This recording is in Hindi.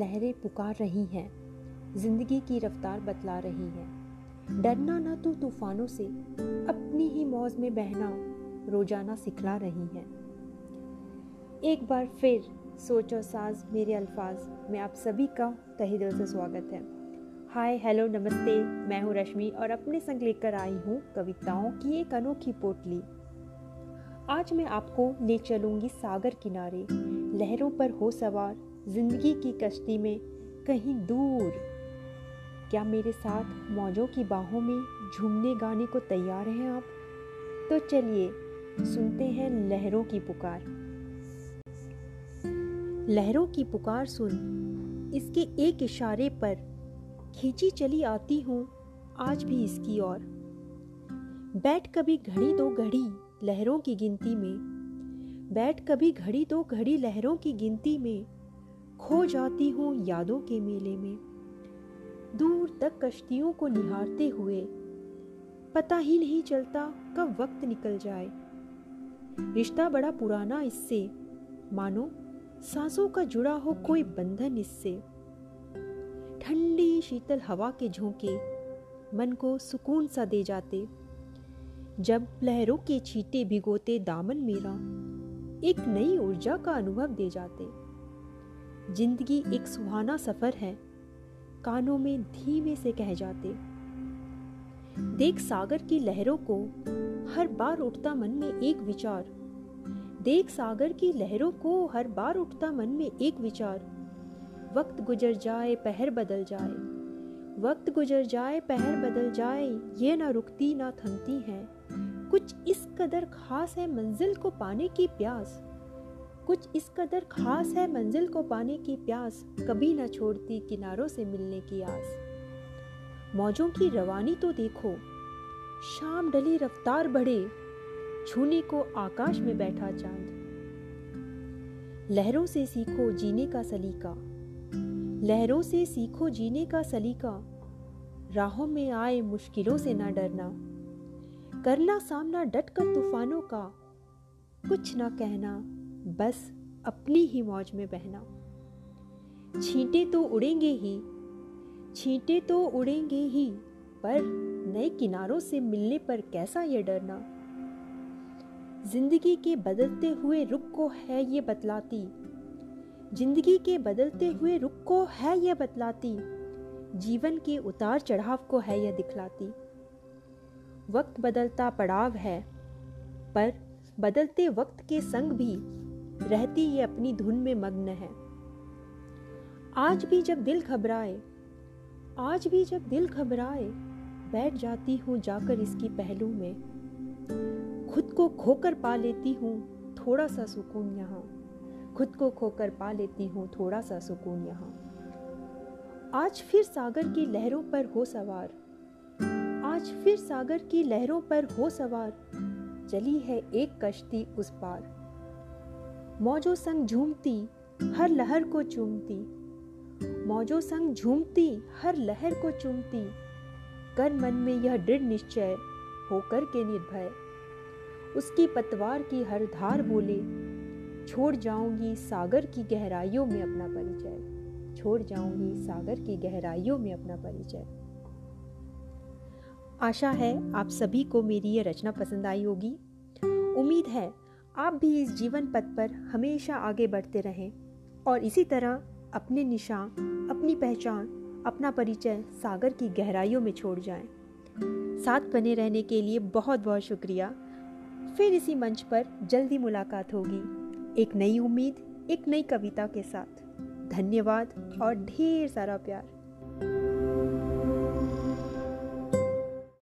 लहरें पुकार रही हैं, ज़िंदगी की रफ्तार बतला रही हैं। डरना ना तो तूफानों से, अपनी ही मौज में बहना, रोज़ाना सिखला रही हैं। एक बार फिर सोचो साज मेरे अल्फाज, में आप सभी का तहे दिल से स्वागत है। हाय, हेलो, नमस्ते, मैं हूँ रश्मि और अपने संग लेकर आई हूँ कविताओं की एक अनोखी पोटली। आज मैं आपको ले चलूँगी सागर किनारे, लहरों पर हो सवार, ज़िंदगी की कश्ती में कहीं दूर। क्या मेरे साथ मौजों की बाहों में झूमने गाने को तैयार हैं आप? तो चलिए, सुनते हैं लहरों की पुकार। लहरों की पुकार सुन, इसके एक इशारे पर खींची चली आती हूँ, आज भी इसकी ओर। बैठ कभी घड़ी दो घड़ी लहरों की गिनती में। बैठ कभी घड़ी दो घड़ी लहरों की गिनती में। खो जाती हूँ यादों के मेले में। दूर तक कश्तियों को निहारते हुए। पता ही नहीं चलता कब वक्त निकल जाए। रिश्ता बड़ा पुराना इससे। मानो सांसों का जुड़ा हो कोई बंधन इससे। ठंडी शीतल हवा के झोंके। मन को सुकून सा दे जाते। जब लहरों के छींटे भिगोते दामन मेरा, एक नई ऊर्जा का अनुभव दे जाते। ज़िंदगी एक सुहाना सफ़र है, कानों में धीमे से कह जाते। देख सागर की लहरों को हर बार उठता मन में एक विचार। देख सागर की लहरों को हर बार उठता मन में एक विचार। वक्त गुजर जाए, पहर बदल जाए। वक्त गुजर जाए, पहर बदल जाए, ये ना रुकती, ना थमती है। कुछ इस कदर खास है मंजिल को पाने की प्यास। कुछ इस कदर खास है मंजिल को पाने की प्यास, कभी ना छोड़ती किनारों से मिलने की आस। मौजों की रवानी तो देखो, शाम डली रफ्तार बढ़े, छूने को आकाश में बैठा चाँद। लहरों से सीखो जीने का सलीका। लहरों से सीखो जीने का सलीका। राहों में आए मुश्किलों से ना डरना। करना सामना डटकर तूफानों का। कुछ ना कहना, बस अपनी ही मौज में बहना। छींटे तो उड़ेंगे ही, छींटे तो उड़ेंगे ही, पर नए किनारों से मिलने पर कैसा ये डरना? ज़िंदगी के बदलते हुए रुख को है ये बतलाती ज़िंदगी के बदलते हुए रुख को है यह बतलाती, जीवन के उतार चढ़ाव को है यह दिखलाती। वक्त बदलता पड़ाव है, पर बदलते वक्त के संग भी रहती ये अपनी धुन में मग्न है। आज भी जब दिल घबराए, आज भी जब दिल घबराए, बैठ जाती हूँ जाकर इसकी पहलू में। खुद को खोकर पा लेती हूँ थोड़ा सा सुकून यहाँ। खुद को खोकर पा लेती हूँ थोड़ा सा सुकून यहाँ। आज फिर सागर की लहरों पर हो सवार। आज फिर सागर की लहरों पर हो सवार। चली है एक कश्ती उस पार। मौजों संग झूमती, हर लहर को चूमती। मौजों संग झूमती, हर लहर को चूमती। कर मन में यह दृढ़ निश्चय होकर के निर्भय। उसकी पतवार की हर धार बोले छोड़ जाऊँगी सागर की गहराइयों में अपना परिचय। छोड़ जाऊँगी सागर की गहराइयों में अपना परिचय। आशा है आप सभी को मेरी ये रचना पसंद आई होगी। उम्मीद है आप भी इस जीवन पथ पर हमेशा आगे बढ़ते रहें और इसी तरह अपने निशान, अपनी पहचान, अपना परिचय सागर की गहराइयों में छोड़ जाएँ। साथ बने रहने के लिए बहुत बहुत शुक्रिया। फिर इसी मंच पर जल्दी मुलाकात होगी। एक नई उम्मीद एक नई कविता के साथ। धन्यवाद और ढेर सारा प्यार।